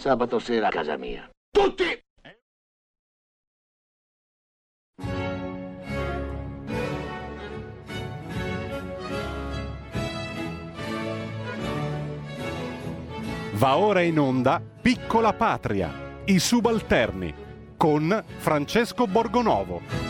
Sabato sera a casa mia. Tutti! Va ora in onda Piccola Patria, i subalterni, con Francesco Borgonovo.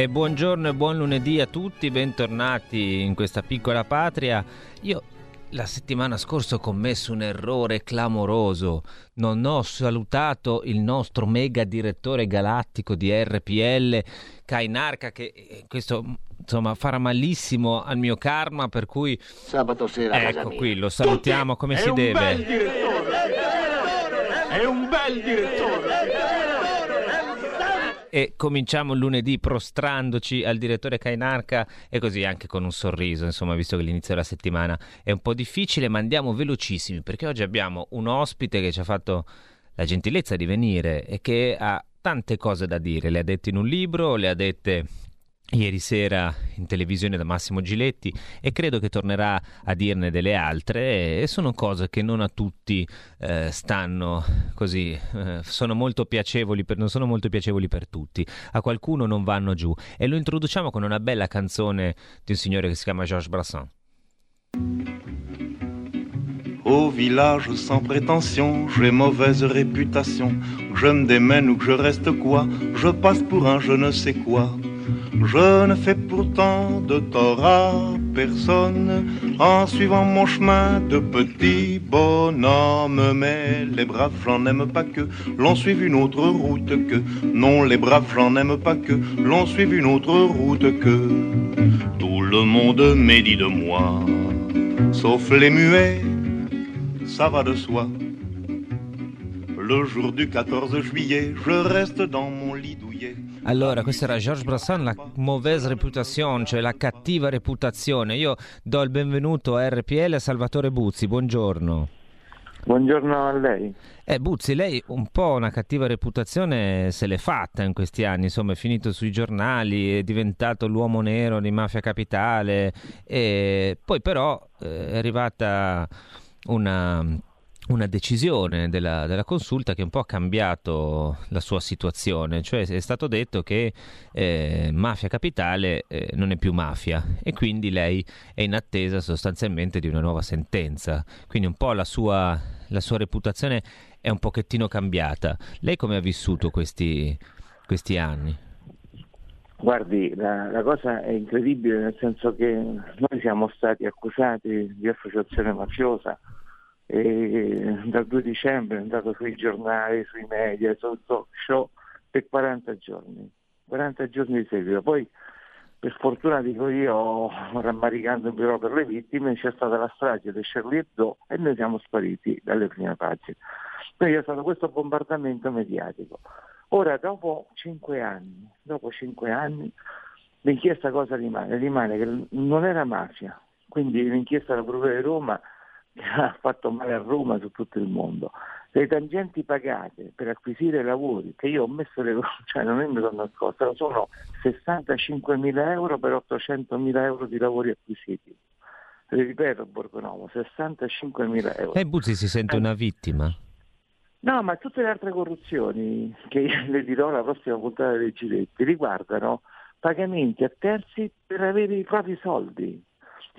E buongiorno e buon lunedì a tutti, bentornati in questa piccola patria. Io la settimana scorsa ho commesso un errore clamoroso. Non ho salutato il nostro mega direttore galattico di RPL, Kainarka, che eh, questo insomma farà malissimo al mio karma, per cui sabato sera ecco qui lo salutiamo come È si un deve. bel direttore. È un bel direttore. E cominciamo lunedì prostrandoci al direttore Kainarka e così anche con un sorriso, insomma, visto che l'inizio della settimana è un po' difficile, ma andiamo velocissimi perché oggi abbiamo un ospite che ci ha fatto la gentilezza di venire e che ha tante cose da dire, le ha dette in un libro, le ha dette ieri sera in televisione da Massimo Giletti e credo che tornerà a dirne delle altre e sono cose che non a tutti eh, stanno così eh, sono molto piacevoli per, non sono molto piacevoli per tutti a qualcuno non vanno giù e lo introduciamo con una bella canzone di un signore che si chiama Georges Brassens Au village sans prétention, j'ai mauvaise réputation. Je me démène ou que je reste quoi, je passe pour un je ne sais quoi. Je ne fais pourtant de tort à personne en suivant mon chemin de petit bonhomme. Mais les braves, j'en aime pas que l'on suive une autre route que. Non, les braves, j'en aime pas que l'on suive une autre route que. Tout le monde médit de moi, sauf les muets, ça va de soi. Le jour du 14 juillet, je reste dans mon lit douillet. Allora, questo era Georges Brassens, la mauvaise réputation, cioè la cattiva reputazione. Io do il benvenuto a RPL a Salvatore Buzzi, buongiorno. Buongiorno a lei. Eh, Buzzi, lei un po' una cattiva reputazione se l'è fatta in questi anni, insomma è finito sui giornali, è diventato l'uomo nero di Mafia Capitale e poi però eh, è arrivata una, una decisione della, della consulta che un po' ha cambiato la sua situazione, cioè è stato detto che eh, Mafia Capitale eh, non è più mafia e quindi lei è in attesa sostanzialmente di una nuova sentenza, quindi un po' la sua, la sua reputazione è un pochettino cambiata. Lei come ha vissuto questi, questi anni? Guardi, la, la cosa è incredibile nel senso che noi siamo stati accusati di associazione mafiosa e dal 2 dicembre è andato sui giornali, sui media, sul talk show per 40 giorni, 40 giorni di seguito. Poi per fortuna dico io, rammaricandomi però per le vittime, c'è stata la strage di Charlie Hebdo e noi siamo spariti dalle prime pagine. Quindi c'è stato questo bombardamento mediatico. Ora, dopo cinque anni, dopo cinque anni, l'inchiesta cosa rimane? Rimane che non era mafia, quindi l'inchiesta della Procura di Roma ha fatto male a Roma su tutto il mondo. Le tangenti pagate per acquisire lavori, che io ho messo le cioè non mi sono nascosto, sono 65 mila euro per 800 mila euro di lavori acquisiti. Le ripeto, Borgonovo, 65 mila euro. E Buzzi si sente una vittima? No, ma tutte le altre corruzioni che le dirò alla prossima puntata dei Giletti riguardano pagamenti a terzi per avere i propri soldi.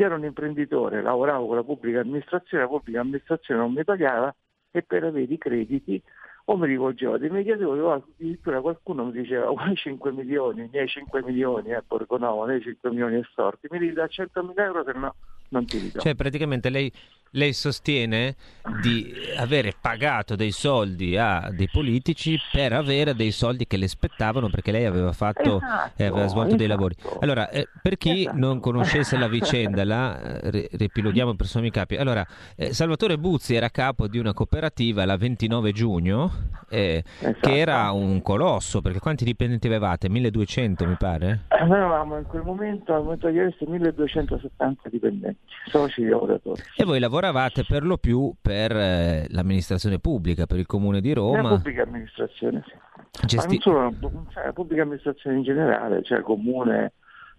Io ero un imprenditore, lavoravo con la pubblica amministrazione, la pubblica amministrazione non mi pagava e per avere i crediti o mi rivolgevo dei mediatori o addirittura qualcuno mi diceva vuoi 5 milioni, i miei 5 milioni, eh, Borgonovo, nei 5 milioni estorti, mi ridà 100 mila euro se no non ti ridò. Cioè praticamente lei, lei sostiene di avere pagato dei soldi a dei politici per avere dei soldi che le spettavano perché lei aveva fatto Esatto, eh, aveva svolto dei lavori. esatto. Allora, eh, per chi Esatto. non conoscesse la vicenda, la eh, ri- riepiloghiamo per sommi capi. Allora, eh, Salvatore Buzzi era capo di una cooperativa la 29 giugno eh, Esatto. che era un colosso, perché quanti dipendenti avevate? 1200 mi pare? Noi avevamo in quel momento, al momento di adesso, 1270 dipendenti, soci e lavoratori. E voi lavoravate lavoravate per lo più per eh, l'amministrazione pubblica, per il comune di Roma. La pubblica amministrazione, sì. Gesti- Ma non solo, cioè, la pubblica amministrazione in generale, cioè comune,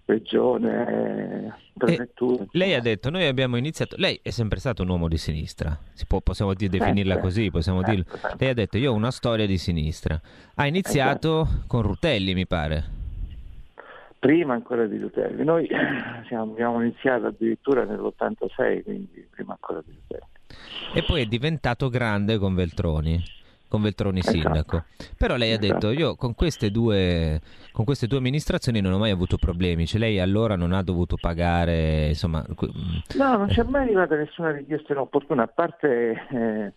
regione, prefettura. Lei ha detto, noi abbiamo iniziato, lei è sempre stato un uomo di sinistra, si può, possiamo dire, definirla Sempre. così, possiamo Sempre, dirlo. sempre. Lei ha detto, io ho una storia di sinistra. Ha iniziato con Rutelli, mi pare. Prima ancora di Rutelli. Noi siamo- abbiamo iniziato addirittura nell'86, quindi prima ancora di Rutelli. E poi è diventato grande con Veltroni, con Veltroni Esatto. sindaco. Però lei ha detto, Esatto. io con queste due, con queste due amministrazioni non ho mai avuto problemi, cioè lei allora non ha dovuto pagare, insomma... mm, No, non c'è mai arrivata nessuna richiesta inopportuna, a parte, eh,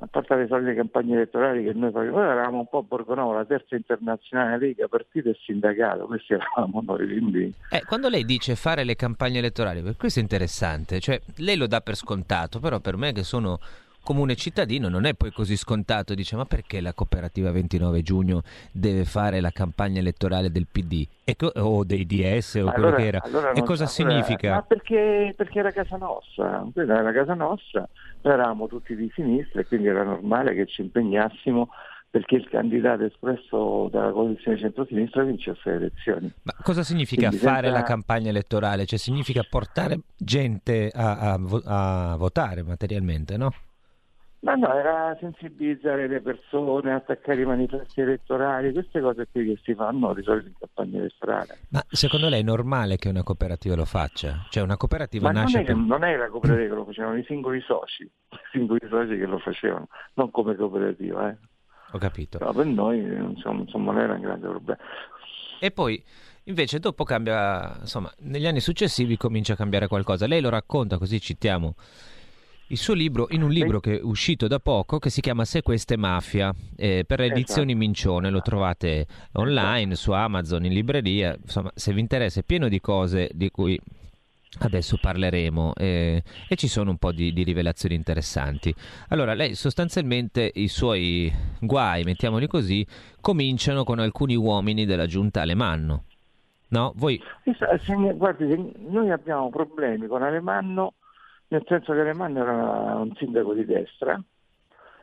a parte le solite campagne elettorali che noi facevamo. Eravamo un po' Borgonovo, la terza internazionale Lega, partito e sindacato, questi eravamo noi, quindi... Eh, quando lei dice fare le campagne elettorali, questo è interessante, cioè lei lo dà per scontato, però per me che sono comune cittadino non è poi così scontato, dice ma perché la cooperativa 29 giugno deve fare la campagna elettorale del PD co- o dei DS o Ma quello allora- che era? allora e cosa allora- significa? Ma perché, perché era casa nostra, quella era casa nostra, eravamo tutti di sinistra e quindi era normale che ci impegnassimo perché il candidato espresso dalla coalizione centro-sinistra vincesse le elezioni. Ma cosa significa Quindi fare senza- la campagna elettorale? Cioè significa portare gente a, a a votare materialmente, no? Ma no, era sensibilizzare le persone, attaccare i manifesti elettorali, queste cose qui che si fanno di solito in campagna elettorale. Ma secondo lei è normale che una cooperativa lo faccia? Cioè una cooperativa Ma non nasce per... non è la cooperativa che lo facevano, i singoli soci, i singoli soci che lo facevano, non come cooperativa. Eh. Ho capito. Però per noi insomma, insomma, non era un grande problema. E poi invece dopo cambia, insomma, negli anni successivi comincia a cambiare qualcosa. Lei lo racconta, così citiamo il suo libro in un libro che è uscito da poco che si chiama Se queste mafia eh, per le Esatto. edizioni Mincione, lo trovate online su Amazon, in libreria, insomma, se vi interessa è pieno di cose di cui adesso parleremo eh, e ci sono un po' di, di rivelazioni interessanti. Allora, lei sostanzialmente i suoi guai, mettiamoli così, cominciano con alcuni uomini della giunta Alemanno. No? Voi guardi, noi abbiamo problemi con Alemanno, nel senso che Alemanno era un sindaco di destra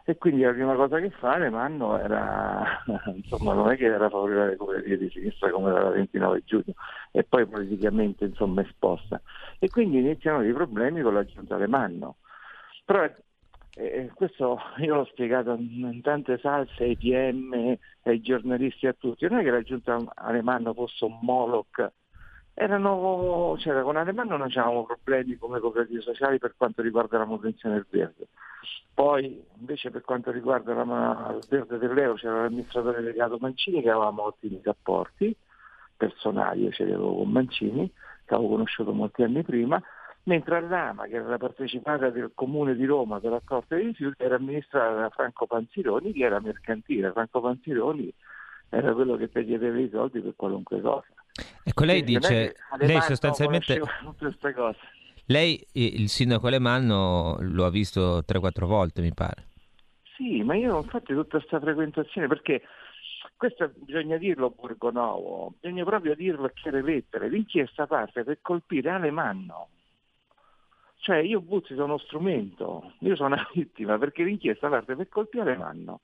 e quindi la prima cosa che fa Alemanno era, insomma, non è che era favorevole alle cooperative di sinistra come era la 29 giugno e poi politicamente insomma esposta. E quindi iniziano dei problemi con la giunta Alemanno. Però eh, questo io l'ho spiegato in tante salse ai PM, ai giornalisti, a tutti. Non è che la giunta Alemanno fosse un Moloch erano, cioè, con Alemanno non avevamo problemi come cooperative sociali per quanto riguarda la manutenzione del verde. Poi invece per quanto riguarda la, il verde dell'Euro c'era l'amministratore delegato Mancini che avevamo ottimi rapporti personali, io ce li avevo con Mancini, che avevo conosciuto molti anni prima, mentre all'AMA, che era la partecipata del comune di Roma per raccolta dei rifiuti, era amministrata da Franco Panzironi, che era mercantile. Franco Panzironi era quello che chiedeva i soldi per qualunque cosa. Ecco, lei Quindi dice, lei sostanzialmente, lei il sindaco Alemanno lo ha visto 3-4 volte, mi pare. Sì, ma io infatti tutta questa frequentazione, perché questo bisogna dirlo a Borgonovo, bisogna proprio dirlo a chiare lettere, l'inchiesta parte per colpire Alemanno. Cioè io Buzzi sono uno strumento, io sono una vittima perché l'inchiesta parte per colpire Alemanno.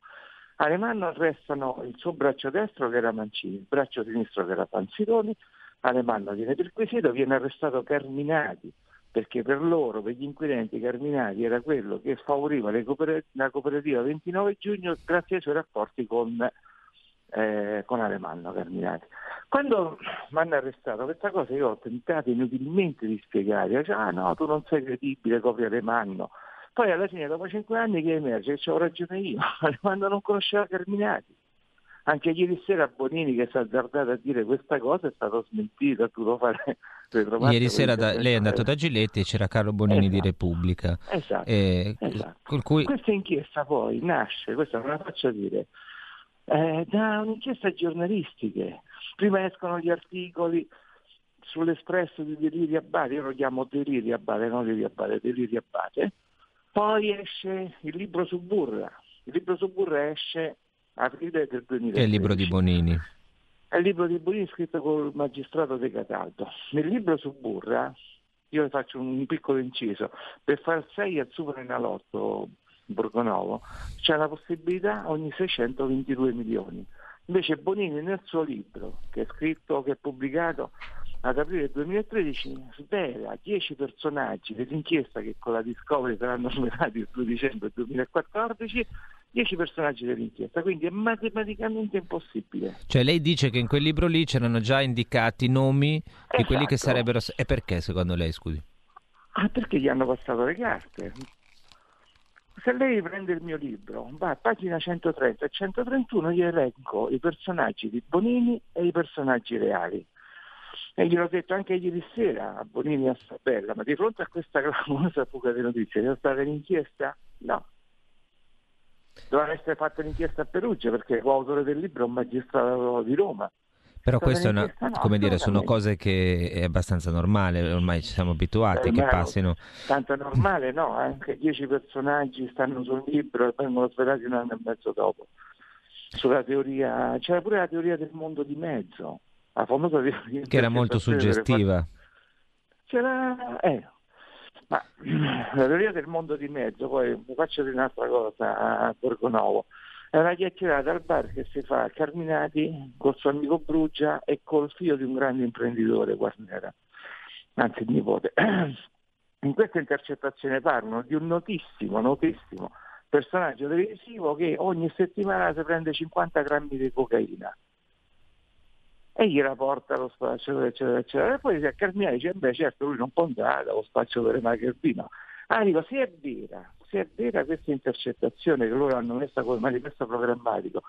Alemanno arrestano il suo braccio destro che era Mancini, il braccio sinistro che era Panzironi, Alemanno viene perquisito, viene arrestato Carminati, perché per loro, per gli inquirenti, Carminati era quello che favoriva cooper- la cooperativa 29 giugno grazie ai suoi rapporti con, eh, con Alemanno Carminati. Quando mi hanno arrestato questa cosa io ho tentato inutilmente di spiegare, cioè, ah no, tu non sei credibile, copia Alemanno. Poi alla fine, dopo cinque anni, che emerge? Che ho ragione io, Alemanno non conosceva Carminati. Anche ieri sera Bonini che si è azzardato a dire questa cosa è stato smentito, ha dovuto fare Ieri sera da- lei è andato da Giletti e c'era Carlo Bonini di Esatto. Repubblica. Esatto. eh, esatto. col cui Questa inchiesta poi nasce, questa non la faccio dire, eh, da un'inchiesta giornalistiche. Prima escono gli articoli sull'espresso di Deliri Abate, io lo chiamo Deliri Abate, non Deliri Abate, Deliri Abate. Poi esce il libro su Burra, il libro su Burra esce a aprile del 2013. è il libro di Bonini. È il libro di Bonini scritto col magistrato De Cataldo. Nel libro su Burra io faccio un piccolo inciso, per far 6 al Super Enalotto Borgonovo c'è la possibilità ogni 622 milioni. Invece Bonini nel suo libro, che è scritto, che è pubblicato ad aprile 2013, svela 10 personaggi dell'inchiesta che con la Discovery saranno svelati il 2 dicembre 2014 10 personaggi dell'inchiesta, quindi è matematicamente impossibile. Cioè lei dice che in quel libro lì c'erano già indicati nomi esatto. di quelli che Esatto. sarebbero... E perché secondo lei, scusi? Ah, perché gli hanno passato le carte. Se lei prende il mio libro, va a pagina 130 e 131, io elenco i personaggi di Bonini e i personaggi reali. E gliel'ho detto anche ieri sera a Bonini e a Sabella, ma di fronte a questa clamorosa fuga di notizie, c'è stata l'inchiesta? No. Doveva essere fatta l'inchiesta a Perugia perché l'autore del libro è un magistrato di Roma. Però Stata questo è una, l'inchiesta? No, come dire, sono cose che è abbastanza normale, ormai ci siamo abituati Eh, che passino. Tanto normale, no? Anche dieci personaggi stanno sul libro e vengono svelati un anno e mezzo dopo. Sulla teoria, c'era pure la teoria del mondo di mezzo, la famosa Che era molto suggestiva. C'era, eh, ma la teoria del mondo di mezzo, poi faccio dire un'altra cosa a Borgonovo, è una chiacchierata al bar che si fa a Carminati col suo amico Brugia e col figlio di un grande imprenditore, Guarnera, anzi il nipote. In questa intercettazione parlano di un notissimo, notissimo personaggio televisivo che ogni settimana si prende 50 grammi di cocaina e gliela porta allo spacciatore, eccetera, eccetera. E poi si a Carminati dice, beh certo lui non può andare dallo spacciatore Macherbino. Ah, dico, se è vera, se è vera questa intercettazione che loro hanno messa come manifesto programmatico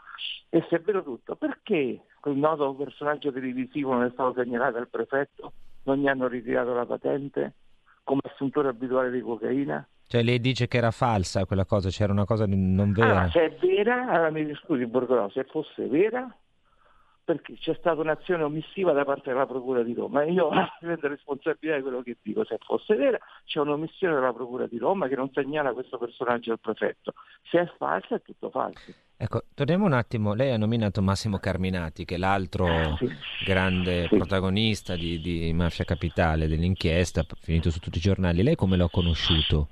e se è vero tutto, perché quel noto personaggio televisivo non è stato segnalato al prefetto? Non gli hanno ritirato la patente come assuntore abituale di cocaina? Cioè lei dice che era falsa quella cosa, c'era una cosa non vera. Allora, se è vera, allora mi scusi Borgonovo, se fosse vera, perché c'è stata un'azione omissiva da parte della Procura di Roma. E io prendo responsabilità di quello che dico. Se fosse vera, c'è un'omissione della Procura di Roma che non segnala questo personaggio al prefetto. Se è falsa, è tutto falso. Ecco, torniamo un attimo, lei ha nominato Massimo Carminati, che è l'altro Sì. grande Sì. protagonista di, di Mafia Capitale, dell'inchiesta, finito su tutti i giornali. Lei come l'ha conosciuto?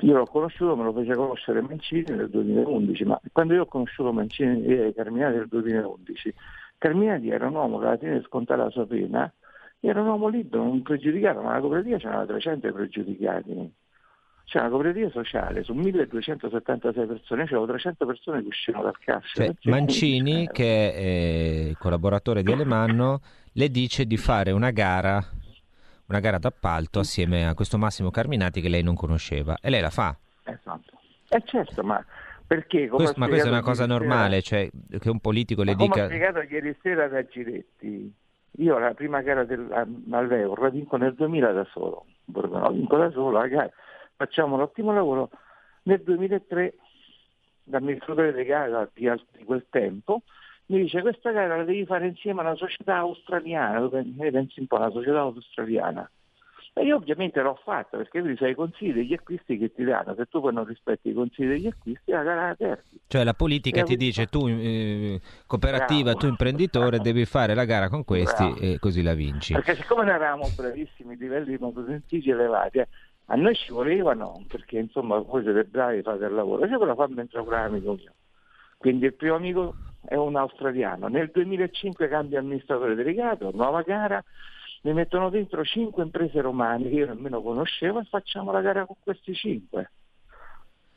Io l'ho conosciuto, me lo fece conoscere Mancini nel 2011, ma quando io ho conosciuto Mancini e Carminati nel 2011, Carminati era un uomo che alla fine di scontare la sua pena, era un uomo libero, un pregiudicato, ma la cooperativa c'erano 300 pregiudicati. C'è una cooperativa sociale su 1276 persone, c'erano 300 persone che uscivano dal carcere. Cioè, Mancini, che è eh, collaboratore di Alemanno, le dice di fare una gara, una gara d'appalto assieme a questo Massimo Carminati che lei non conosceva e lei la fa. Esatto. Eh certo, ma perché? Come Questo- ma questa è una cosa ieri sera- normale, cioè che un politico le Ma come ho dica... spiegato ieri sera da Giretti, io la prima gara del, all'Euro la vinco nel 2000 da solo, Borgonovo, vinco da solo la gara, facciamo un ottimo lavoro. Nel 2003 l'amministratore legale di, di quel tempo mi dice questa gara la devi fare insieme a una società australiana, dove eh, pensi un po' una società australiana. E io ovviamente l'ho fatta perché tu sai i consigli degli acquisti che ti danno, se tu poi non rispetti i consigli degli acquisti la gara la perdi. Cioè la politica E ti dice tu eh, cooperativa, Bravo. tu imprenditore devi fare la gara con questi Bravo. e così la vinci. Perché siccome noi eravamo bravissimi, livelli motosensici elevati, eh, a noi ci volevano, perché insomma voi siete bravi, fate il lavoro, io quello fa mentre un amico mio. Quindi il primo amico è un australiano. Nel 2005 cambia amministratore delegato, nuova gara, mi mettono dentro cinque imprese romane che io nemmeno conoscevo e facciamo la gara con questi cinque.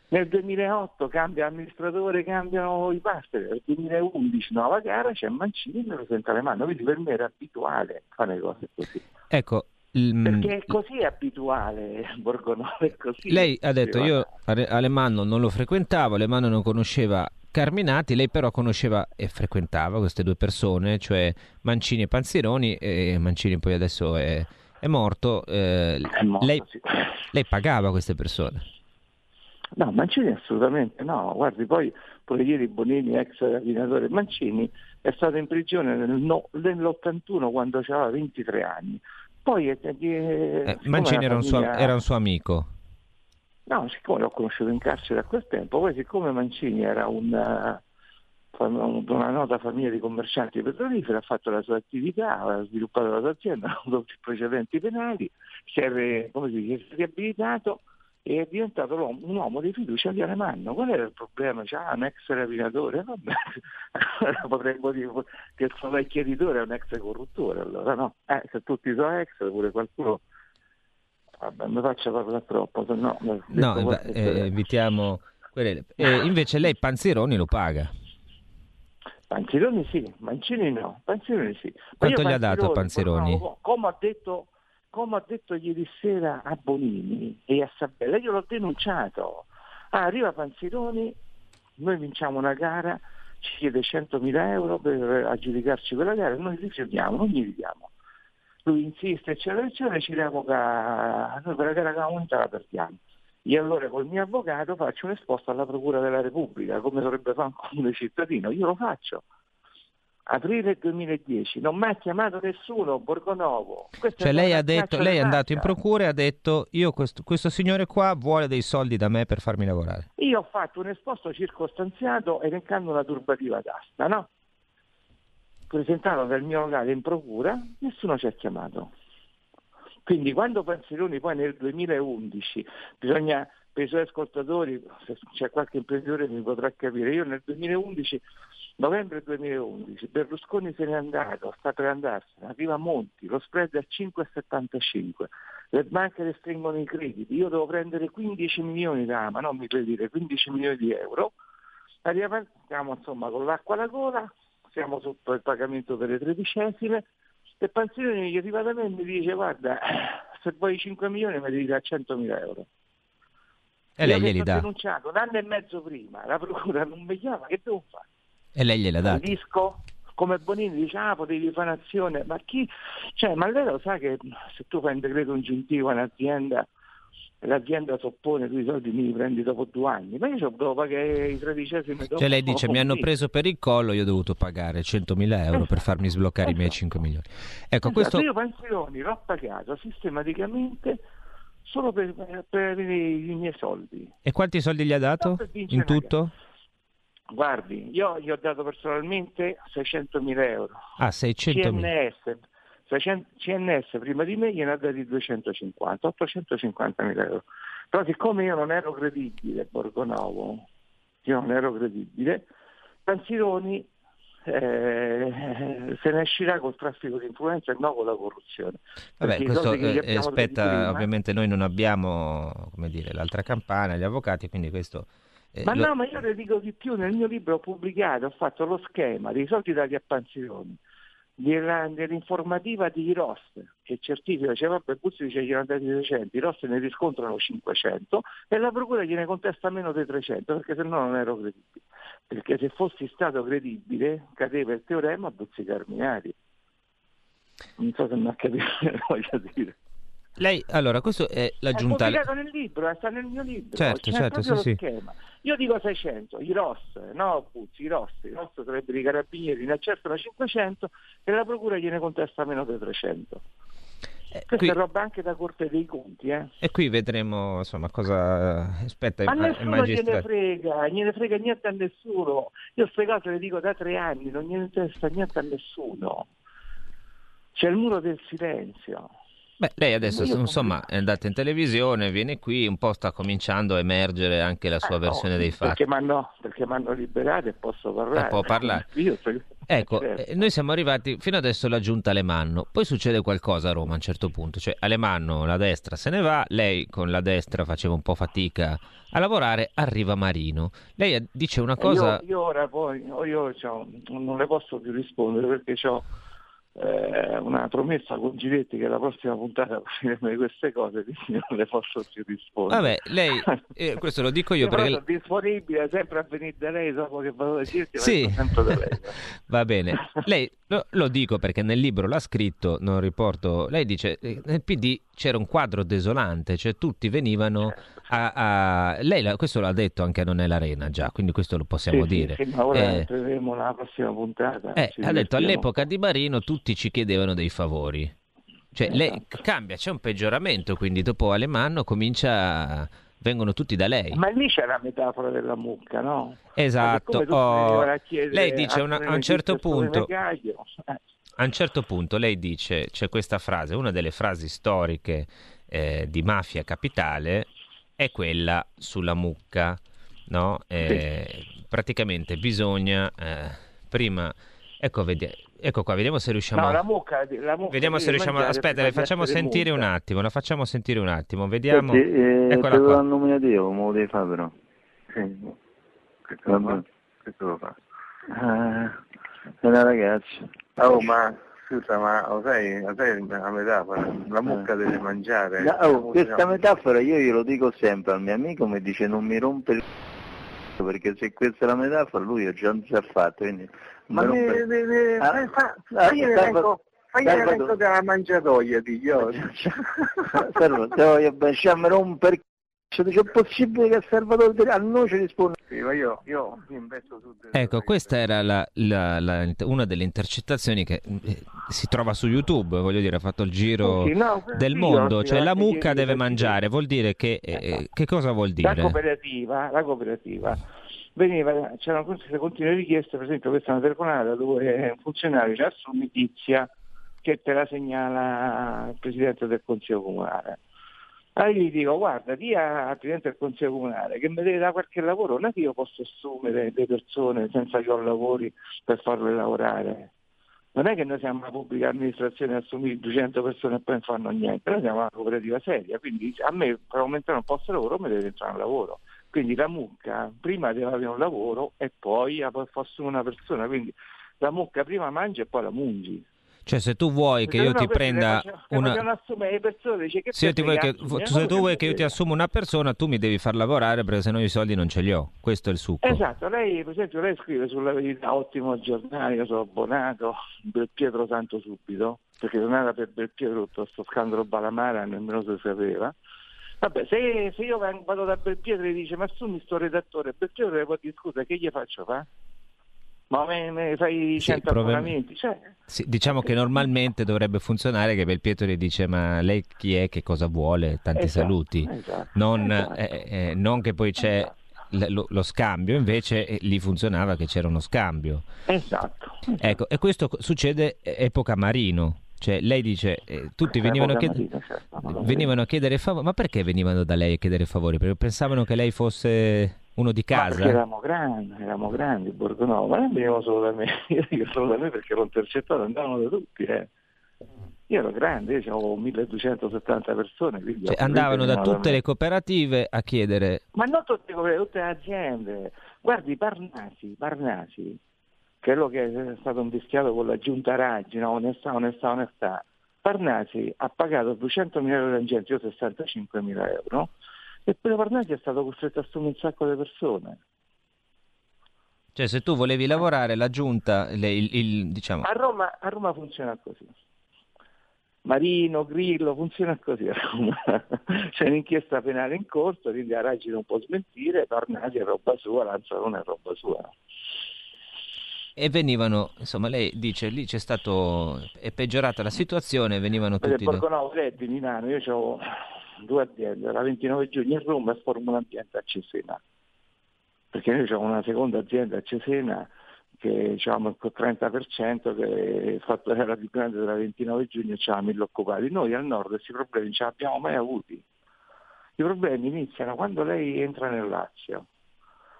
Nel 2008 cambia amministratore, cambiano i partner, nel 2011 nuova gara, c'è Mancini e me lo senta le mani, quindi per me era abituale fare cose così. Ecco, Perché è così abituale Borgonovo, è così. lei ha detto io Alemanno non lo frequentavo, Alemanno non conosceva Carminati, lei però conosceva e frequentava queste due persone, cioè Mancini e Panzeroni, e Mancini poi adesso è, è morto, eh, È morto, lei, sì. lei pagava queste persone. No, Mancini assolutamente no. Guardi, poi pure ieri Bonini, ex rapinatore Mancini, è stato in prigione nel no- nell'81 quando aveva 23 anni. Poi eh, Mancini era un, suo, era un suo amico. No, siccome l'ho conosciuto in carcere a quel tempo, poi siccome Mancini era un, eh, una nota famiglia di commercianti petroliferi, ha fatto la sua attività, ha sviluppato la sua azienda, ha avuto precedenti penali, si è, come si dice, si è riabilitato e è diventato un uomo di fiducia di Alemanno. Qual era il problema? C'ha un ex rapinatore? Vabbè, allora potremmo dire che il suo vecchio editore è un ex corruttore, allora no? Eh, se tutti sono ex, pure qualcuno... Vabbè, mi faccio parlare troppo, se no... No, eh, evitiamo... Eh, invece lei Panzeroni lo paga. Panzeroni sì, Mancini no, Panzeroni sì. Quanto gli ha dato Panzeroni? Come ha detto come ho detto ieri sera a Bonini e a Sabella, io l'ho denunciato. Ah, arriva Panzironi, noi vinciamo una gara, ci chiede 100.000 euro per aggiudicarci quella gara, noi rifiutiamo, non gli diamo. Lui insiste, eccetera, eccetera, ci revoca, noi quella gara che abbiamo vinta la perdiamo. Io allora col mio avvocato faccio un esposto alla Procura della Repubblica, come dovrebbe fare un comune cittadino, io lo faccio aprile 2010, non mi ha chiamato nessuno, Borgonovo. Questa cioè lei ha detto, lei è andato in procura e ha detto io questo, questo, signore qua vuole dei soldi da me per farmi lavorare. Io ho fatto un esposto circostanziato elencando una turbativa d'asta, no? Presentato dal mio locale in procura, nessuno ci ha chiamato. Quindi quando Panzeroni poi nel 2011, bisogna per i suoi ascoltatori, se c'è qualche imprenditore mi potrà capire, io nel 2011 Novembre 2011, Berlusconi se n'è andato, sta per andarsene, arriva Monti, lo spread è a 5,75, le banche restringono i crediti, io devo prendere 15 milioni da ma non mi credere, 15 milioni di euro, arriviamo insomma con l'acqua alla gola, siamo sotto il pagamento delle tredicesime e Panzini gli arriva da me e mi dice guarda, se vuoi 5 milioni mi devi dare 100 mila euro. E lei glieli dà? Denunciato un anno e mezzo prima, la procura non mi chiama, che devo fare? E lei gliela dà? disco come Bonini dice ah potevi fare un'azione ma chi cioè ma lei lo sa che se tu fai un decreto ingiuntivo a un'azienda l'azienda soppone tu i soldi mi li prendi dopo due anni ma io devo pagare i tredicesimi dopo cioè lei dice mi hanno preso per il collo io ho dovuto pagare 100.000 euro per farmi sbloccare esatto. i miei 5 milioni ecco esatto. questo io pensioni l'ho pagato sistematicamente solo per, per, i miei soldi e quanti soldi gli ha dato in tutto? Guardi, io gli ho dato personalmente 600.000 euro. Ah, 600.000? CNS, 600, CNS prima di me gliene ha dati 250, 850.000 euro. Però siccome io non ero credibile, Borgonovo, io non ero credibile, Panzironi eh, se ne uscirà col traffico di influenza e non con la corruzione. Vabbè, questo eh, aspetta, ovviamente noi non abbiamo come dire, l'altra campana, gli avvocati, quindi questo eh, ma lo... no, ma io le dico di più, nel mio libro ho pubblicato, ho fatto lo schema dei soldi dati a Panzironi, della, dell'informativa di Ross che certifica, cioè vabbè Buzzi dice che hanno dati 300, i Ross ne riscontrano 500 e la procura gliene contesta meno dei 300 perché se no non ero credibile. Perché se fossi stato credibile cadeva il teorema Buzzi Carminati. Non so se mi ha capito che voglio dire. Lei, allora, questo è la giunta... È pubblicato nel libro, sta nel mio libro. Certo, C'è certo, sì, sì. Schema. Io dico 600, i ROS, no Buzzi, i ROS, i ROS sarebbero i carabinieri, ne accertano 500 e la procura gliene contesta meno di 300. Eh, Questa qui... è roba anche da Corte dei Conti. Eh. E qui vedremo insomma cosa aspetta Ma il nessuno gliene frega, gliene frega niente a nessuno. Io queste cose le dico da tre anni, non gliene interessa niente a nessuno. C'è il muro del silenzio. Beh, lei adesso insomma è andata in televisione, viene qui, un po' sta cominciando a emergere anche la sua eh, versione no, dei fatti. Perché mi hanno liberato e posso parlare. Eh, può parlare. Io, ecco, certo. eh, noi siamo arrivati fino adesso alla giunta Alemanno, poi succede qualcosa a Roma a un certo punto, cioè Alemanno, la destra se ne va, lei con la destra faceva un po' fatica a lavorare, arriva Marino. Lei dice una cosa... Io, io ora poi, io, non le posso più rispondere perché ho eh, una promessa con Giletti che la prossima puntata parleremo di queste cose, quindi non le posso più rispondere. Vabbè, lei, eh, questo lo dico io, perché... Sono disponibile sempre a venire da lei dopo che vado a dirti, sì. sempre da lei. Va bene, lei lo, lo, dico perché nel libro l'ha scritto, non riporto, lei dice eh, nel PD c'era un quadro desolante, cioè tutti venivano certo. a, a... Lei la, questo l'ha detto anche Non è l'Arena già, quindi questo lo possiamo sì, dire. Sì, ma ora eh, nella prossima puntata. Eh, ha detto all'epoca di Marino tutti ci chiedevano dei favori. Cioè, esatto. lei cambia, c'è un peggioramento, quindi dopo Alemanno comincia vengono tutti da lei. Ma lì c'è la metafora della mucca, no? Esatto. Oh, lei dice a una- a un certo punto, eh, a un certo punto lei dice, c'è questa frase, una delle frasi storiche eh, di Mafia Capitale è quella sulla mucca, no? Eh, Praticamente bisogna eh, prima, ecco, vedi- ecco qua, vediamo se riusciamo No, a... la mucca, la mucca Vediamo se riusciamo. mangiare Aspetta, di facciamo sentire un mucca. attimo. La facciamo sentire un attimo. Vediamo. Senti, eh, Eccola te lo qua. danno nominativo, me lo devi fare però. Sì. Che te lo fa? Eh, è una ragazza. Oh, ma scusa, ma lo sai, lo sai la metafora? La mucca deve mangiare. No, oh, questa Diciamo. metafora io glielo dico sempre al mio amico, mi dice non mi rompe il c***o, perché se questa è la metafora lui ha già già fatto, quindi Ma ne, ne, ne, Ah, fai- ah, l'elenco Salva- l'elenco della mangiatoia, diglielo. Servo, te voglio bene, cioè, è possibile che il Salvatore Di- a noi ci risponde Sì, ma io, io mi investo su... Ecco, questa era la- la- la- una delle intercettazioni che eh, si trova su YouTube. Voglio dire, ha fatto il giro Sì, no, del sì, mondo. io- Cioè, la io- mucca io- deve io- mangiare. Vuol dire che. eh, che cosa vuol La dire? cooperativa, la cooperativa veniva, c'erano queste continue richieste, per esempio questa è una telefonata dove un funzionario ci assumi che te la segnala il Presidente del Consiglio Comunale. Allora gli dico, guarda, di al Presidente del Consiglio Comunale che mi deve dare qualche lavoro, non è che io posso assumere delle persone senza che ho lavori per farle lavorare. Non è che noi siamo una pubblica amministrazione e assumi 200 persone e poi non fanno niente, noi siamo una cooperativa seria, quindi a me per aumentare un posto di lavoro mi deve entrare un lavoro. Quindi la mucca prima deve avere un lavoro e poi posso una persona, quindi la mucca prima mangia e poi la mungi. Cioè, se tu vuoi che Se io ti prenda una. persone, Se, vuoi che, tu vuoi che io ti assuma una persona, tu mi devi far lavorare perché sennò i soldi non ce li ho. Questo è il succo. Esatto, lei per esempio lei scrive sulla verità ottimo giornale, io sono abbonato, Belpietro Santo subito, perché non era per Belpietro tutto questo scandalo Balamara, nemmeno si sapeva. Vabbè, se, se io vado da Belpietro e dice ma assumi sto redattore, Belpietro le può dire scusa che gli faccio fa? Ma me, me fai Sì, 100 probabil- abbonamenti? Cioè, Sì, diciamo che normalmente dovrebbe funzionare che Belpietro gli dice ma lei chi è, che cosa vuole, tanti Esatto, saluti. esatto, Non, esatto. eh, eh, non che poi c'è Esatto. lo, lo scambio, invece eh, lì funzionava che c'era uno scambio. esatto. Ecco, e questo succede eh, epoca Marino. Cioè, lei dice, eh, tutti venivano chied- Marino, certo, no, no, venivano a chiedere favori, ma perché venivano da lei a chiedere favori? Perché pensavano che lei fosse uno di Ma perché casa? eravamo grandi, eravamo grandi, Borgonovo, ma non venivano solo da me, io dico solo da me perché ero intercettato, andavano da tutti, eh. Io ero grande, io avevo 1270 persone, Cioè, andavano da tutte me. le cooperative a chiedere Ma non tutte, le- tutte le aziende. Guardi, Parnasi, Parnasi, quello che è stato investigato con la giunta Raggi, no? onestà, onestà, onestà. Parnasi ha pagato 200.000 euro in gente, io 65.000 euro, e poi Parnasi è stato costretto a assumere un sacco di persone. Cioè, se tu volevi lavorare, la giunta, le- il, il- diciamo, A Roma, a Roma funziona così. Marino, Grillo, funziona così a Roma. C'è un'inchiesta penale in corso, quindi la Raggi non può smentire, Parnasi è roba sua, Lanzarone è roba sua. E venivano, insomma, lei dice, lì c'è stato, è peggiorata la situazione, venivano Per tutti... lei è di Milano, io ho due aziende, la 29 giugno in Roma e Formula Ambiente a Cesena. Perché noi abbiamo una seconda azienda a Cesena che diciamo il 30% che fatto- era più grande della 29 giugno e c'ha mille occupati. Noi al nord questi problemi non ce li abbiamo mai avuti. I problemi iniziano quando lei entra nel Lazio.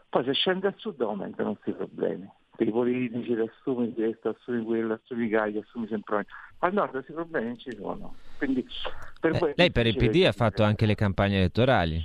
Poi se scende al sud aumentano questi problemi. I politici, ti assumi questo, assumi quello, assumi Gaia, assumi sempre. Al nord questi problemi non ci sono. Quindi, per Eh, lei per il PD ha fatto anche le campagne elettorali.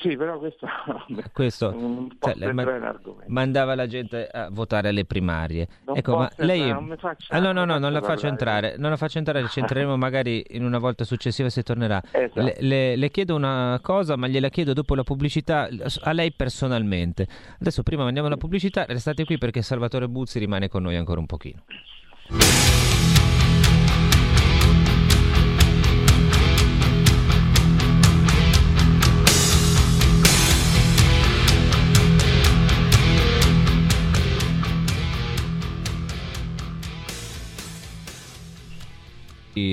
Sì, però questo, Questo, non cioè, lei ma- entrare in argomento. mandava la gente a votare alle primarie. Non ecco, ma lei... non faccia- Ah, no, no, no, non la faccio entrare, non la faccio entrare, ci entreremo magari in una volta successiva se tornerà. Esatto. Le, le- le chiedo una cosa, ma gliela chiedo dopo la pubblicità a lei personalmente. Adesso prima mandiamo la pubblicità, restate qui perché Salvatore Buzzi rimane con noi ancora un pochino.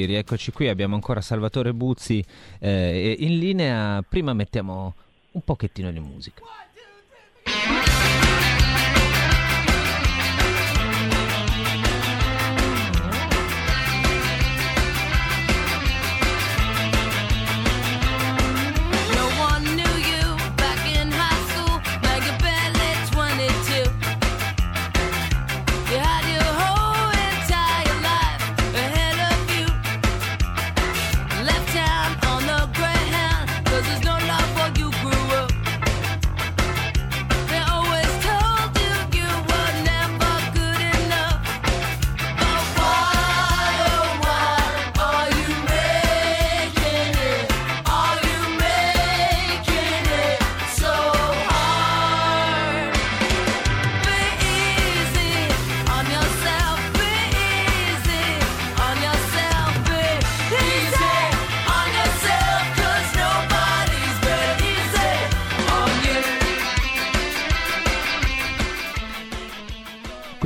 Rieccoci qui, abbiamo ancora Salvatore Buzzi eh, in linea. Prima mettiamo un pochettino di musica.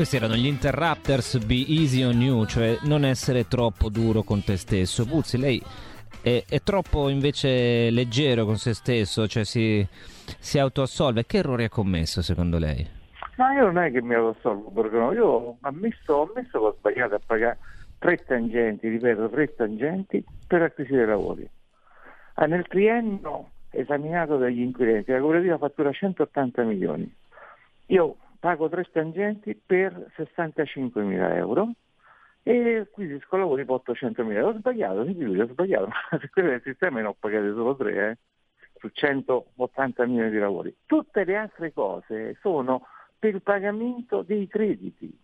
Questi erano gli Interrupters Be Easy on You, cioè non essere troppo duro con te stesso. Buzzi, lei è, è troppo invece leggero con se stesso, cioè si, si autoassolve. Che errore ha commesso secondo lei? Ma io non è che mi autoassolvo, Borgono, io ho ammesso, ho ammesso che ho sbagliato a pagare tre tangenti, ripeto, tre tangenti per acquisire lavori. Ah, nel triennio esaminato dagli inquirenti, la cooperativa fattura 180 milioni. Io pago tre tangenti per 65 mila euro e acquisisco lavori per 800 mila euro. Ho sbagliato, sì, ho sbagliato, ma se quello del sistema ne ho pagati solo tre, eh, su 180 milioni di lavori. Tutte le altre cose sono per il pagamento dei crediti.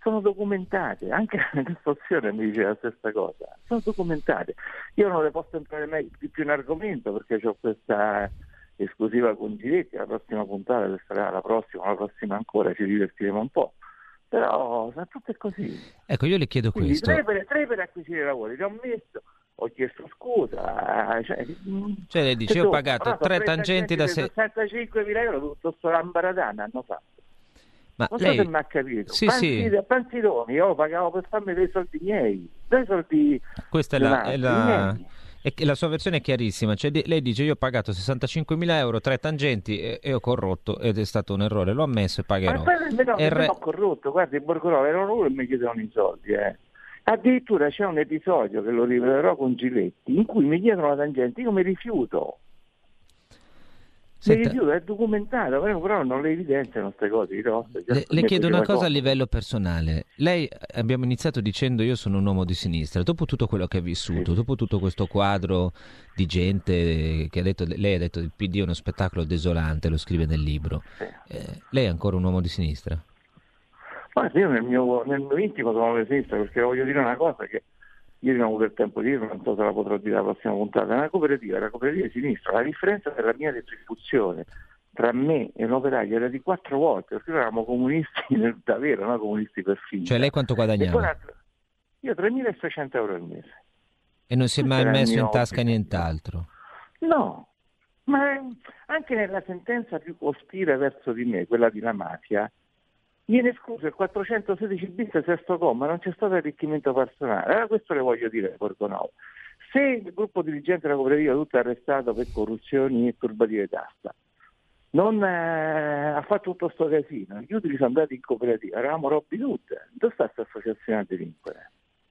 Sono documentate, anche la Cassazione mi dice la stessa cosa, sono documentate. Io non le posso entrare mai più in argomento perché ho questa esclusiva con Giletti, la prossima puntata che sarà la prossima, la prossima ancora, ci divertiremo un po'. Però sono tutte così. Ecco, io le chiedo Quindi questo. Tre per, tre per acquisire lavori, li ho messo, ho chiesto scusa. Cioè, cioè lei dice, io ho pagato tre tangenti da 65 mila euro tutto sto lambaradana hanno fatto. Ma non lei... so se mi ha capito. Sì, Panzi, sì. Panzidoni, io pagavo per farmi dei soldi miei, dei soldi Questa è la, è la- sua versione è chiarissima. Cioè, lei dice: Io ho pagato 65.000 euro, tre tangenti e, e ho corrotto ed è stato un errore. L'ho ammesso e Ma pagherò. poi no, E re- ho corrotto, guarda, i Borgolò erano loro che mi chiedevano i soldi. Eh. Addirittura c'è un episodio che lo rivelerò con Giletti in cui mi chiedono la tangente, io mi rifiuto. Senta, rifiuto, è documentato, però non le evidenziano queste cose. cioè, le, le chiedo una cosa a livello personale. Lei abbiamo iniziato dicendo io sono un uomo di sinistra. Dopo tutto quello che ha vissuto, Sì. dopo tutto questo quadro di gente che ha detto, lei ha detto che il PD è uno spettacolo desolante, lo scrive nel libro. Sì. Eh, lei è ancora un uomo di sinistra? Guarda, io nel mio, nel mio intimo sono di sinistra perché voglio dire una cosa che ieri non ho avuto il tempo di dirlo, non so se la potrò dire la prossima puntata. Una cooperativa, la cooperativa di sinistra, la differenza della mia retribuzione tra me e un operaio era di quattro volte, perché noi eravamo comunisti davvero, no comunisti per finta. Cioè lei quanto guadagnava? io 3.600 euro al mese. E non si è mai messo in tasca hobby. nient'altro? No, ma anche nella sentenza più ostile verso di me, quella di la mafia, viene escluso il 416 bis sesto comma, non c'è stato arricchimento personale. Allora questo le voglio dire, Borgonovo. Se il gruppo dirigente della cooperativa tutto è arrestato per corruzioni e turbative d'asta, non eh, ha fatto tutto sto casino, gli utili sono andati in cooperativa, eravamo Robin Hood, dove sta questa associazione a delinquere?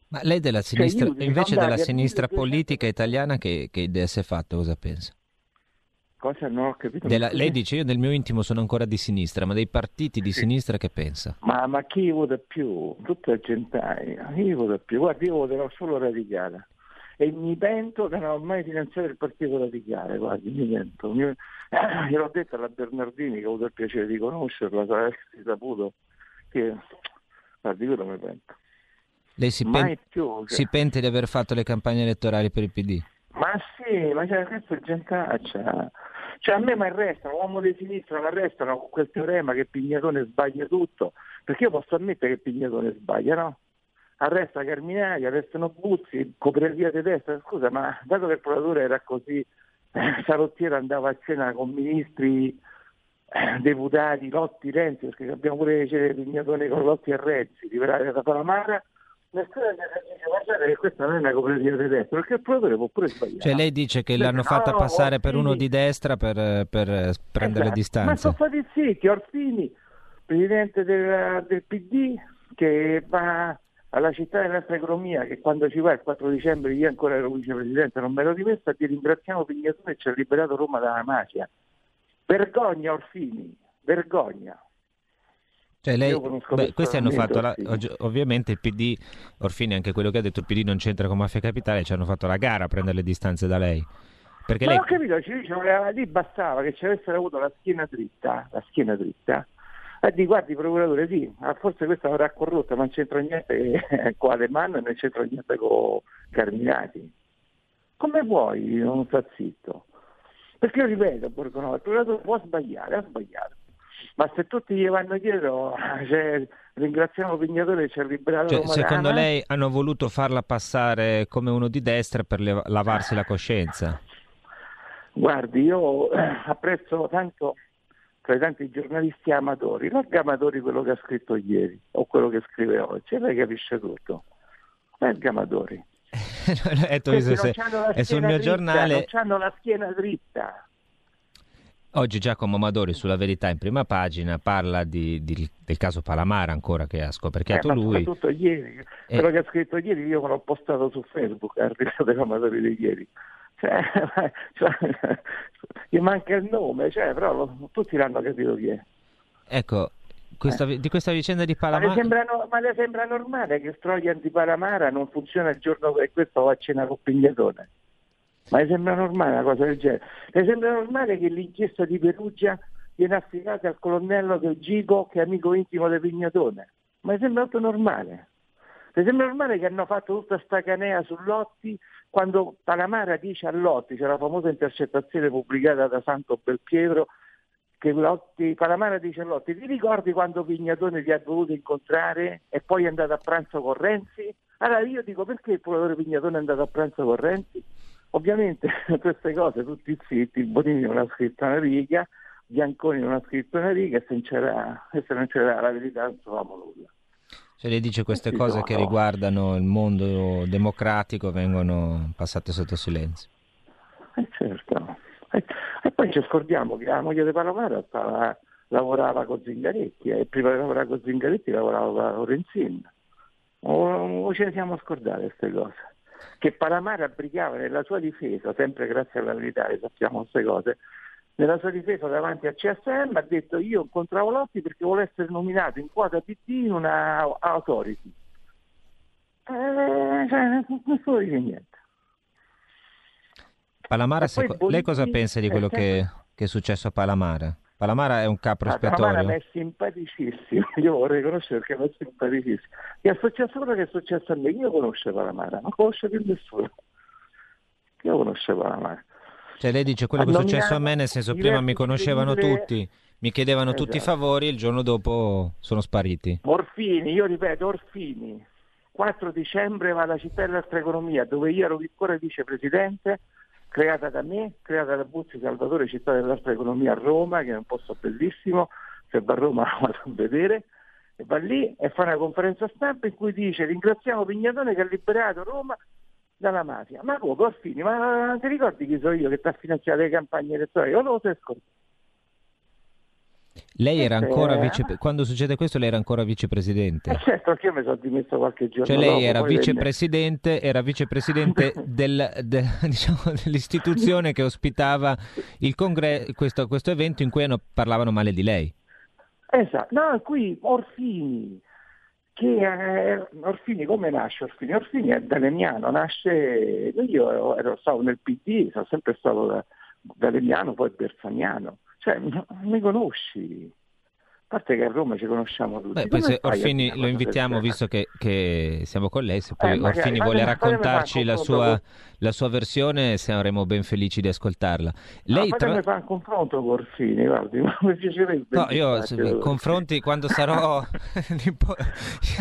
Ma lei della Cioè, sinistra, io mi invece della a sinistra 1200 politica italiana che, che idea si è fatto? Cosa pensa? Cosa non ho capito? Della- lei dice io nel mio intimo sono ancora di sinistra, ma dei partiti di Sì. sinistra che pensa? Ma, ma chi vota più? Tutta gentaia. Chi vota più? Guarda, io voterò solo radicale. E mi pento che non ho mai finanziato il partito radicale, guardi, mi pento. Mi... Eh, gliel'ho detto alla Bernardini che ho avuto il piacere di conoscerla, se avessi saputo che... Guardi, io non mi pento. Lei si, pen- più. cioè. si pente di aver fatto le campagne elettorali per il PD? Ma sì, ma cioè, questo è gentaccia. Cioè a me mi arrestano, uomo di sinistra mi arrestano con quel teorema che Pignatone sbaglia tutto, perché io posso ammettere che Pignatone sbaglia, no? Arresta Carminati, arrestano Buzzi, cooperativa di destra, scusa, ma dato che il procuratore era così, eh, Sarottiera andava a cena con ministri, eh, deputati, Lotti, Renzi, perché abbiamo pure Pignatone con Lotti e Renzi, liberare da Palamara, nessuno ci dice guardate che questa non è una cooperativa di destra, perché il procuratore può pure sbagliare. Cioè lei dice che l'hanno no, fatta passare per uno Orfini- di destra per, per prendere le Esatto. Ma distanze. sono stati zitti, Orfini, presidente del, del PD, che va alla città della nostra economia, che quando ci va il 4 dicembre, io ancora ero vicepresidente, non me l'ho rimessa, ti ringraziamo Pignatone e ci ha liberato Roma dalla mafia. Vergogna Orfini, vergogna. Cioè lei, beh, questi hanno fatto, la- ovviamente il PD, Orfini anche quello che ha detto, il PD non c'entra con Mafia Capitale, ci hanno fatto la gara a prendere le distanze da lei. Perché Ma lei, ho capito, ci, ci voleva- lì bastava che ci avessero avuto la schiena dritta, la schiena dritta, e di guardi procuratore, sì, forse questa avrà corrotta, ma non c'entra niente con Alemanno e non c'entra niente con Carminati. Come vuoi non sta zitto? Perché io ripeto, Borgonovo, il procuratore può sbagliare, ha sbagliato. Ma se tutti gli vanno dietro, cioè, ringraziamo Pignatore ci ha liberato cioè, secondo dalla lei hanno voluto farla passare come uno di destra per le- lavarsi la coscienza? Guardi, io eh, apprezzo tanto tra i tanti giornalisti amatori, legga amatori quello che ha scritto ieri o quello che scrive oggi, lei capisce tutto. Legga amatori. Detto, non se è sul mio dritta, giornale. Non hanno la schiena dritta. Oggi Giacomo Amadori sulla verità in prima pagina parla di- di- del caso Palamara ancora che ha scoperchiato Eh, lui. soprattutto ieri, Eh. quello che ha scritto ieri io me l'ho postato su Facebook, riguardo degli amatori di ieri. Cioè, cioè, gli manca il nome, cioè, però lo- tutti l'hanno capito chi è. Ecco, questa vi- di questa vicenda di Ma le, Palamara... sembra, ma le sembra normale che Stroian di Palamara non funziona il giorno che questo va a cena con Pignatone? Ma le sembra normale una cosa del genere? Le sembra normale che l'inchiesta di Perugia viene affidata al colonnello del Gigo che è amico intimo del Pignatone? Ma le sembra tutto normale? Le sembra normale che hanno fatto tutta sta canea su Lotti quando Palamara dice a Lotti, c'è la famosa intercettazione pubblicata da Santo Belpietro, che Lotti, Palamara dice a Lotti, ti ricordi quando Pignatone ti ha voluto incontrare e poi è andato a pranzo con Renzi? Allora io dico perché il procuratore Pignatone è andato a pranzo con Renzi? Ovviamente queste cose tutti zitti, Bonini non ha scritto una riga, Bianconi non ha scritto una riga e se non c'era, se non c'era la verità non trovavamo nulla. Se lei dice queste Sì, cose no, che no. riguardano il mondo democratico vengono passate sotto silenzio. Eh certo. E, e poi ci scordiamo che la moglie di Palamara stava- lavorava con Zingaretti e prima di lavorare con Zingaretti lavorava con Lorenzin. O, o ce ne siamo scordate queste cose? Che Palamara brigava nella sua difesa, sempre grazie alla che sappiamo queste cose, nella sua difesa davanti al CSM ha detto io incontravo Lotti perché vuole essere nominato in quota PD in una authority. Eh, cioè, nessuno dice niente. Palamara, seco- lei cosa pensa di è quello che, che è successo a Palamara? Palamara è un capro Ah, Palamara espiatorio? mi è simpaticissimo, io vorrei conoscere perché è simpaticissimo. Che è successo quello che è successo a me, io conosco Palamara, non conosce più nessuno. Io conosco Palamara. Cioè lei dice quello che è successo a me, nel senso prima mi conoscevano tutti, mi chiedevano tutti i Esatto. favori, il giorno dopo sono spariti. Orfini, io ripeto, Orfini, 4 dicembre va alla città dell'altra economia, dove io ero ancora vicepresidente, creata da me, creata da Buzzi Salvatore, città dell'altra economia a Roma, che è un posto bellissimo, se va a Roma lo vado a vedere, e va lì e fa una conferenza stampa in cui dice ringraziamo Pignatone che ha liberato Roma dalla mafia. Ma come Orfini, ma non ti ricordi chi sono io che ti ha finanziato le campagne elettorali? O lo sei scordato? Lei era ancora eh. vice... Quando succede questo lei era ancora vicepresidente. Eh certo, anche io mi sono dimesso qualche giorno Cioè lei dopo, era poi venne- vicepresidente, era vicepresidente del- de- diciamo, dell'istituzione che ospitava il congre- questo, questo evento in cui hanno- parlavano male di lei. Esatto, no, qui Orfini, che eh, Orfini come nasce Orfini? Orfini è dalemiano, nasce, io ero, ero- stavo nel PD, sono sempre stato da, dalemiano, poi bersaniano, cioè mi conosci, a parte che a Roma ci conosciamo tutti. Beh, poi se Orfini lo invitiamo, visto che, che siamo con lei, se poi Eh, Orfini vuole fatemi raccontarci la sua, la sua versione, saremo ben felici di ascoltarla. Lei Ma tra- fatemi fare un confronto con Orfini, guardi, mi piacerebbe. No, io se- confronti quando sarò in, po-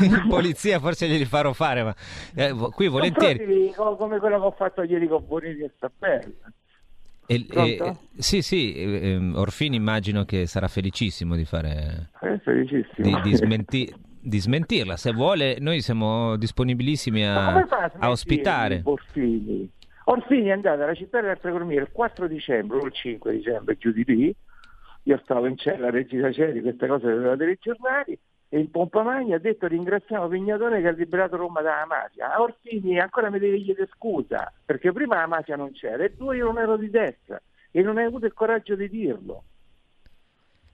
in polizia forse glieli farò fare, ma eh, qui volentieri. Confronti co- come quello che ho fatto ieri con Bonini e Stabelli. E- e- sì, sì, eh, ehm, Orfini immagino che sarà felicissimo di fare Eh, felicissimo. di, di smenti- di smentirla. Se vuole, noi siamo disponibilissimi a, a a ospitare. Orfini? Orfini è andato alla città dell'Alta il 4 dicembre o il 5 dicembre, giù di lì. Io stavo in cella a Regina Celi, queste cose le dovevate i giornali, e in pompa magna ha detto ringraziamo Pignatone che ha liberato Roma dalla mafia. A Orfini ancora mi devi chiedere scusa, perché prima la mafia non c'era e due io non ero di destra e non hai avuto il coraggio di dirlo.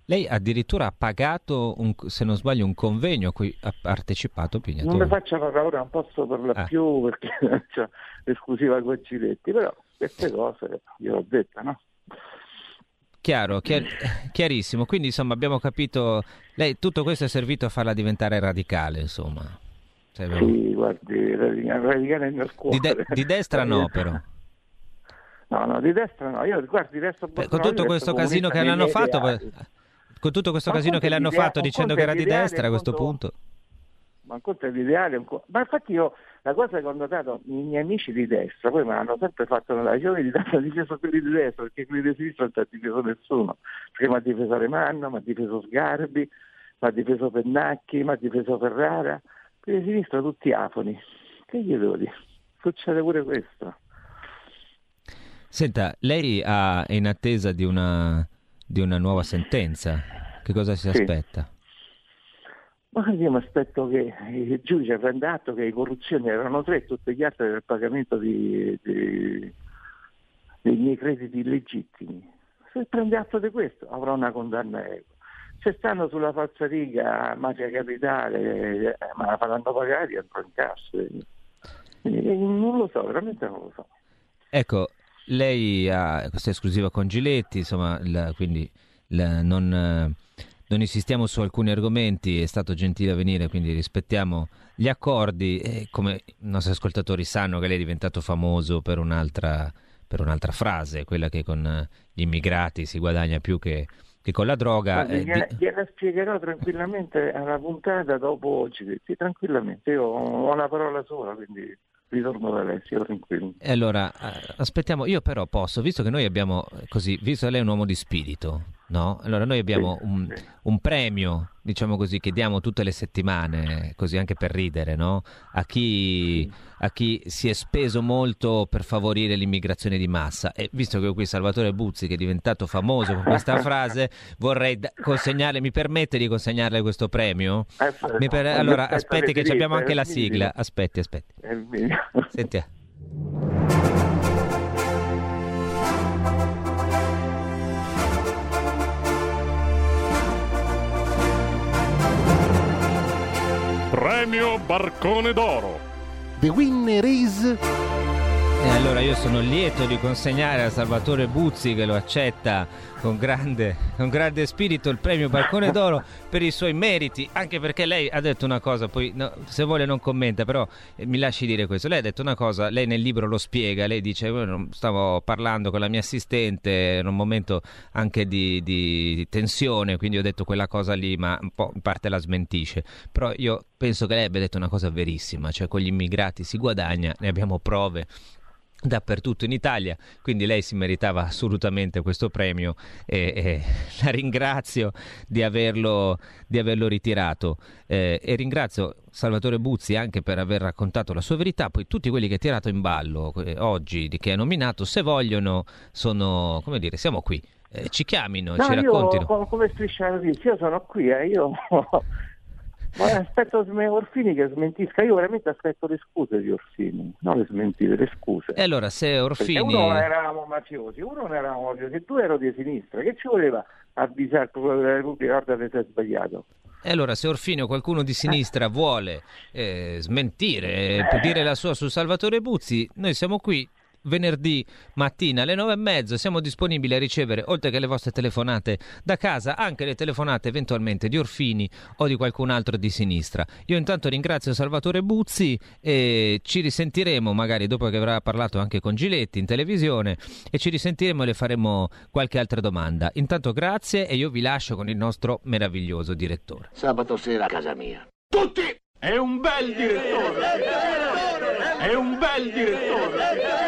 Lei addirittura ha pagato, un- se non sbaglio, un convegno a cui ha partecipato Non mi Pignatone. facciano ora, non posso parla Ah. più perché c'ho l'esclusiva con Giletti, però queste cose gliel'ho dette, no? Chiaro, chiar- chiarissimo. Quindi, insomma, abbiamo capito. Lei tutto questo è servito a farla diventare radicale, insomma. Cioè, abbiamo- Sì, guardi, radicale nel cuore. di, de- di destra no, però. No, no, di destra no. Io, guardi, resto Beh, con no, tutto questo resto casino che l'hanno fatto, ideali. con tutto questo Ma casino che l'hanno l'idea- fatto dicendo che era di destra a questo conto- punto. Ma un conto è l'ideale, un ma infatti io la cosa che ho notato, i miei amici di destra, poi me l'hanno sempre fatto nella ragione di hanno difeso quelli di destra, perché quelli di sinistra non ti ha difeso nessuno, perché mi ha difeso Alemanno, mi ha difeso Sgarbi, mi ha difeso Pennacchi, mi ha difeso Ferrara, quelli di sinistra tutti afoni. Che gli devo dire? Succede pure questo. Senta, lei è in attesa di una, di una nuova sentenza. Che cosa si Sì. aspetta? Ma io mi aspetto che il giudice prenda atto che le corruzioni erano tre e tutti gli altri del pagamento di- di- dei miei crediti illegittimi. Se prende atto di questo avrà una condanna equa. Se stanno sulla falsariga mafia capitale, eh, ma la faranno pagare, entro in cassa. Eh, non lo so, veramente non lo so. Ecco, lei ha questa esclusiva con Giletti, insomma, la- quindi la- non, eh, non insistiamo su alcuni argomenti, è stato gentile a venire, quindi rispettiamo gli accordi e come i nostri ascoltatori sanno che lei è diventato famoso per un'altra, per un'altra frase, quella che con gli immigrati si guadagna più che, che con la droga. Eh, gliela, di- gliela spiegherò tranquillamente alla puntata dopo oggi, sì, tranquillamente. Io ho una parola sola, quindi ritorno da lei, sia tranquillo. E allora, eh, aspettiamo, io però posso, visto che noi abbiamo, eh, così, visto che lei è un uomo di spirito, no? Allora noi abbiamo Sì, un, sì. un premio, diciamo così, che diamo tutte le settimane, così anche per ridere, no? A chi, a chi si è speso molto per favorire l'immigrazione di massa. E visto che ho qui Salvatore Buzzi, che è diventato famoso con questa frase, vorrei consegnarle, mi permette di consegnarle questo premio? Mi per- allora, aspetti che ci abbiamo anche la sigla. Aspetti, aspetti. è Premio Barcone d'Oro. The winner is... E allora io sono lieto di consegnare a Salvatore Buzzi che lo accetta con grande, con grande spirito il premio Balcone d'Oro per i suoi meriti, anche perché lei ha detto una cosa, poi no, se vuole non commenta, però eh, mi lasci dire questo, lei ha detto una cosa, lei nel libro lo spiega, lei dice "Io non- stavo parlando con la mia assistente, era un momento anche di, di- di tensione, quindi ho detto quella cosa lì, ma un po' in parte la smentisce, però io penso che lei abbia detto una cosa verissima, cioè con gli immigrati si guadagna, ne abbiamo prove dappertutto in Italia, quindi lei si meritava assolutamente questo premio e, e la ringrazio di averlo, di averlo ritirato Eh, e ringrazio Salvatore Buzzi anche per aver raccontato la sua verità, poi tutti quelli che ha tirato in ballo eh, oggi, di che ha nominato, se vogliono sono, come dire, siamo qui, Eh, ci chiamino, No, ci io raccontino. co- come striscia la notizia, io sono qui, eh, io ma aspetto Orfini che smentisca, io veramente aspetto le scuse di Orfini, non le smentite, le scuse. E allora se Perché Orfini... uno eravamo mafiosi, uno non eravamo mafiosi, e due ero di sinistra, che ci voleva avvisare il Procurato della Repubblica, guarda che è sbagliato. E allora, se Orfini o qualcuno di sinistra vuole eh, smentire, eh, dire la sua su Salvatore Buzzi, noi siamo qui venerdì mattina alle nove e mezzo. Siamo disponibili a ricevere, oltre che le vostre telefonate da casa, anche le telefonate eventualmente di Orfini o di qualcun altro di sinistra. Io intanto ringrazio Salvatore Buzzi e ci risentiremo magari dopo che avrà parlato anche con Giletti in televisione e ci risentiremo e le faremo qualche altra domanda. Intanto grazie e io vi lascio con il nostro meraviglioso direttore. Sabato sera a casa mia. Tutti! È un bel direttore! È un bel direttore!